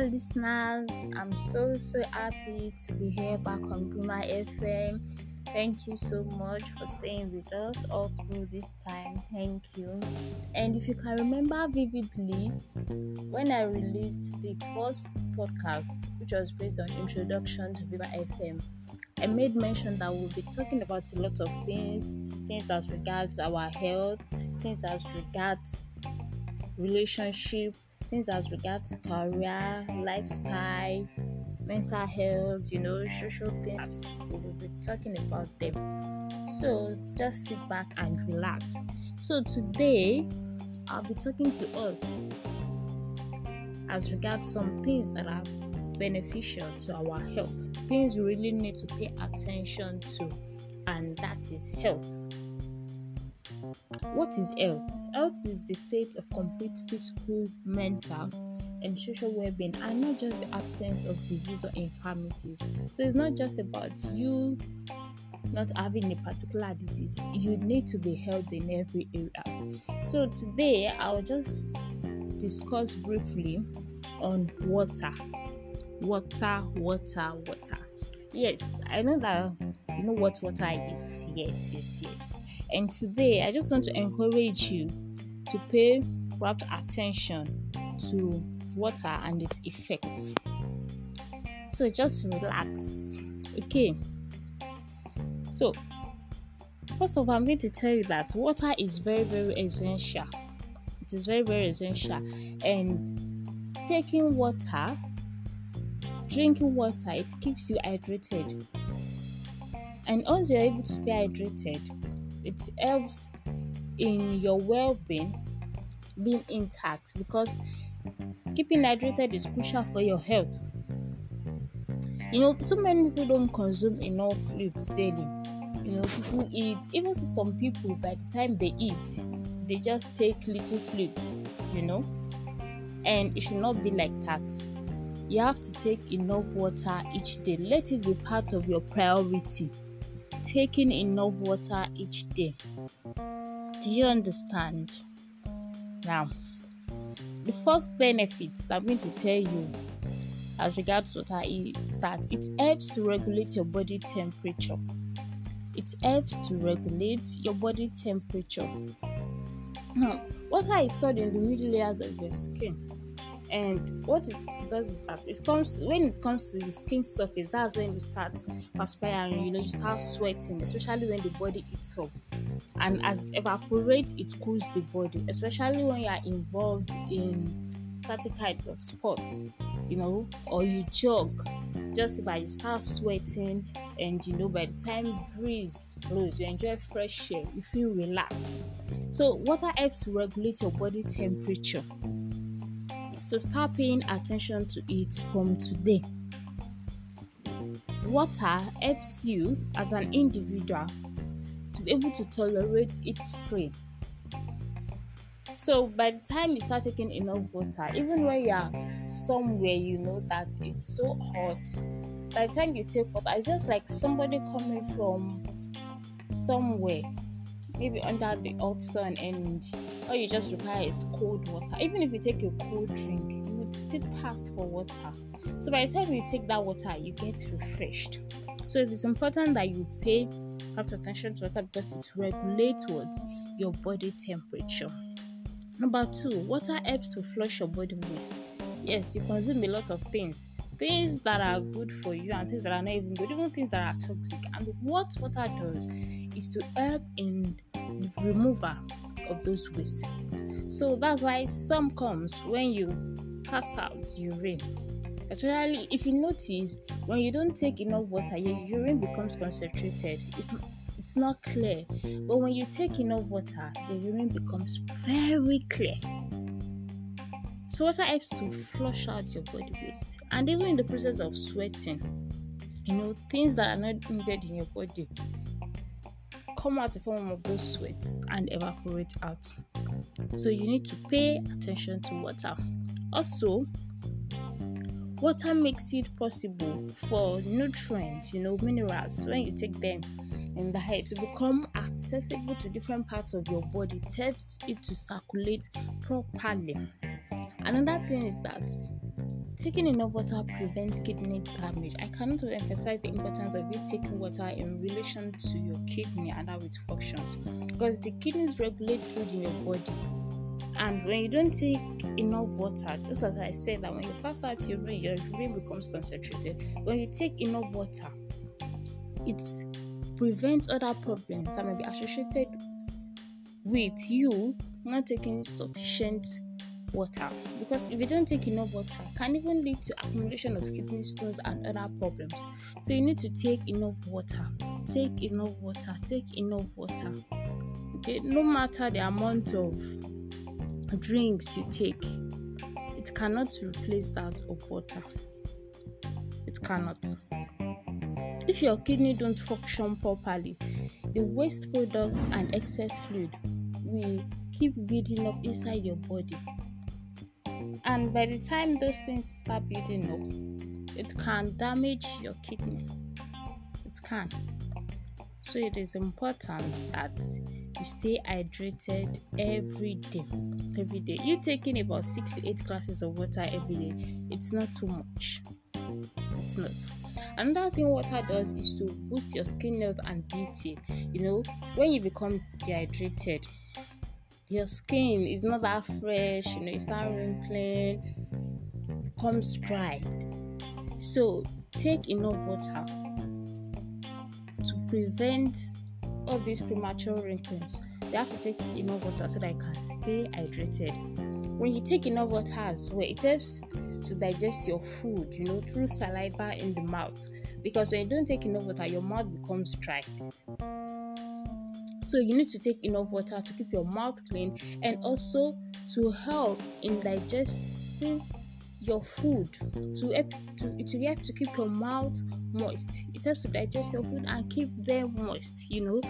dear listeners. I'm so so happy to be here back on Guma FM. Thank you so much for staying with us all through this time. Thank you. And if you can remember vividly, when I released the first podcast, which was based on introduction to Viva FM, I made mention that we'll be talking about a lot of things, things as regards our health, things as regards relationship, things as regards career, lifestyle, mental health, you know, social things. We will be talking about them. So just sit back and relax. So today I'll be talking to us as regards some things that are beneficial to our health, things we really need to pay attention to, and that is health. What is health? Health is the state of complete physical, mental, and social well-being, and not just the absence of disease or infirmities. So it's not just about you not having a particular disease. You need to be healthy in every area. So today I'll just discuss briefly on water. Water, water, water. Yes, I know that you know what water is. Yes, yes, yes. And today, I just want to encourage you to pay rapt attention to water and its effects. So just relax. Okay. So, first of all, I'm going to tell you that water is very, very essential. It is very, very essential. And taking water, drinking water, it keeps you hydrated. And once you're able to stay hydrated, it helps in your well-being being intact because keeping hydrated is crucial for your health. You know so many people don't consume enough fluids daily. You know people eat even so some people by the time they eat they just take little fluids you know? And it should not be like that you have to take enough water each day let it be part of your priority taking enough water each day. Do you understand? Now, the first benefits that I'm going to tell you as regards water is that it helps to regulate your body temperature. It helps to regulate your body temperature. Now, water is stored in the middle layers of your skin, and what it does is that it comes when it comes to the skin surface that's when you start perspiring you know you start sweating especially when the body heats up. And as it evaporates it cools the body especially when you are involved in certain kinds of sports you know or you jog. Just if you start sweating and you know by the time breeze blows you enjoy fresh air you feel relaxed. So water helps regulate your body temperature so start paying attention to it from today. Water helps you as an individual to be able to tolerate its strain. So by the time you start taking enough water, even when you are somewhere you know that it's so hot, by the time you take water, it's just like somebody coming from somewhere, maybe under the hot sun and all you just require is cold water. Even if you take a cold drink, you would still thirst for water. So by the time you take that water, you get refreshed. So it is important that you pay proper attention to water because it regulates what your body temperature. Number two, water helps to flush your body waste. Yes, you consume a lot of things, things that are good for you and things that are not even good, even things that are toxic. And what water does is to help in removal of those waste. So that's why some comes when you pass out urine. Especially if you notice when you don't take enough water, your urine becomes concentrated. It's not it's not clear. But when you take enough water, your urine becomes very clear. So water helps to flush out your body waste. And even in the process of sweating, you know, things that are not needed in your body come out in form of those sweats and evaporate out. So you need to pay attention to water. Also, water makes it possible for nutrients, you know, minerals, when you take them in the head to become accessible to different parts of your body. Helps it to circulate properly. Another thing is that taking enough water prevents kidney damage. I cannot emphasize the importance of you taking water in relation to your kidney and how it functions because the kidneys regulate food in your body. And when you don't take enough water, just as I said, that when you pass out your urine, your urine becomes concentrated. When you take enough water, it prevents other problems that may be associated with you not taking sufficient water. Because if you don't take enough water can even lead to accumulation of kidney stones and other problems. So you need to take enough water. Take enough water. Take enough water. Okay? No matter the amount of drinks you take it cannot replace that of water. It cannot. If your kidney don't function properly the waste products and excess fluid will keep building up inside your body and by the time those things start building up it can damage your kidney. It can. So it is important that you stay hydrated every day every day. You taking about six to eight glasses of water every day it's not too much. It's not. Another thing water does is to boost your skin health and beauty. You know when you become dehydrated your skin is not that fresh, you know, it starts wrinkling, becomes dry. So take enough water to prevent all these premature wrinkles. You have to take enough water so that you can stay hydrated. When you take enough water as well, it helps to digest your food, you know, through saliva in the mouth. Because when you don't take enough water, your mouth becomes dry. So you need to take enough water to keep your mouth clean and also to help in digesting your food to help to, to help to keep your mouth moist. It helps to digest your food and keep them moist, you know,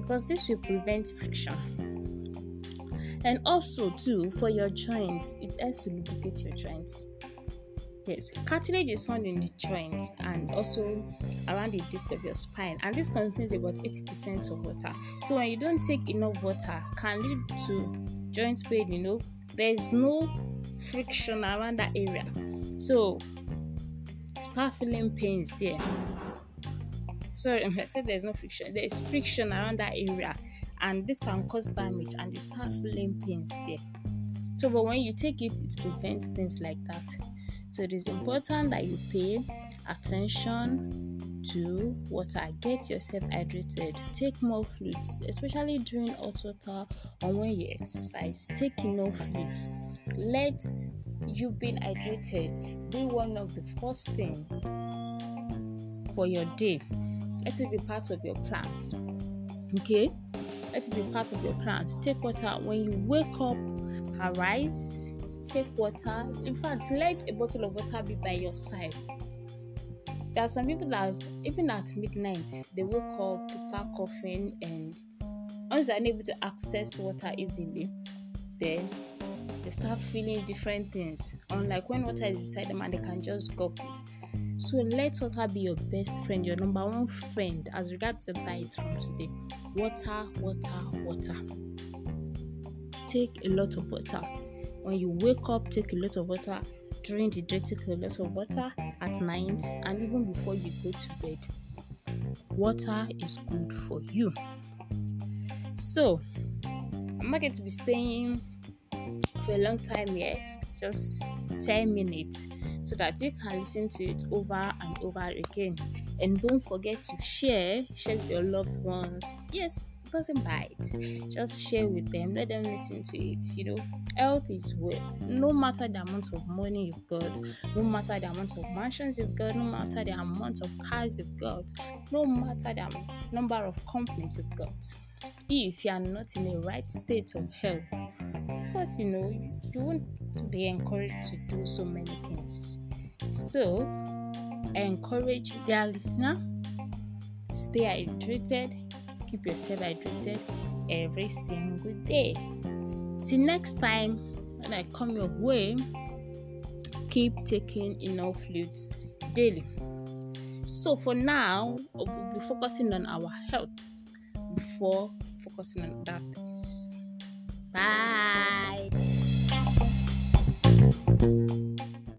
because this will prevent friction. And also too for your joints, it helps to lubricate your joints. Yes, cartilage is found in the joints and also around the disc of your spine, and this contains about 80% of water. So when you don't take enough water, can lead to joint pain. You know, there's no friction around that area, so start feeling pains there. Sorry, I said there's no friction. There is friction around that area, and this can cause damage, and you start feeling pains there. So, but when you take it, it prevents things like that. So it is important that you pay attention to water. Get yourself hydrated. Take more fluids, especially during hot water or when you exercise. Take enough fluids. Let you being hydrated be one of the first things for your day. Let it be part of your plans. Okay? Let it be part of your plans. Take water when you wake up, arise, take water. In fact, let a bottle of water be by your side. There are some people that even at midnight they wake up, they start coughing, and once they're unable to access water easily, then they start feeling different things. Unlike when water is beside them and they can just gulp it. So let water be your best friend, your number one friend as regards your diet from today. Water, water, water. Take a lot of water when you wake up, take a lot of water. During the day, take a lot of water at night, and even before you go to bed. Water is good for you. So, I'm not going to be staying for a long time here, just 10 minutes, so that you can listen to it over and over again. And don't forget to share, share with your loved ones. Yes, doesn't bite. Just share with them, let them listen to it. You know, health is wealth. No matter the amount of money you've got, no matter the amount of mansions you've got, no matter the amount of cars you've got, no matter the number of companies you've got. If you are not in a right state of health, of course, you know, you won't be encouraged to do so many things. So, I encourage dear listener, stay hydrated, keep yourself hydrated every single day. Till next time, when I come your way, keep taking enough fluids daily. So for now, uh, we'll be focusing on our health before focusing on other things. Bye.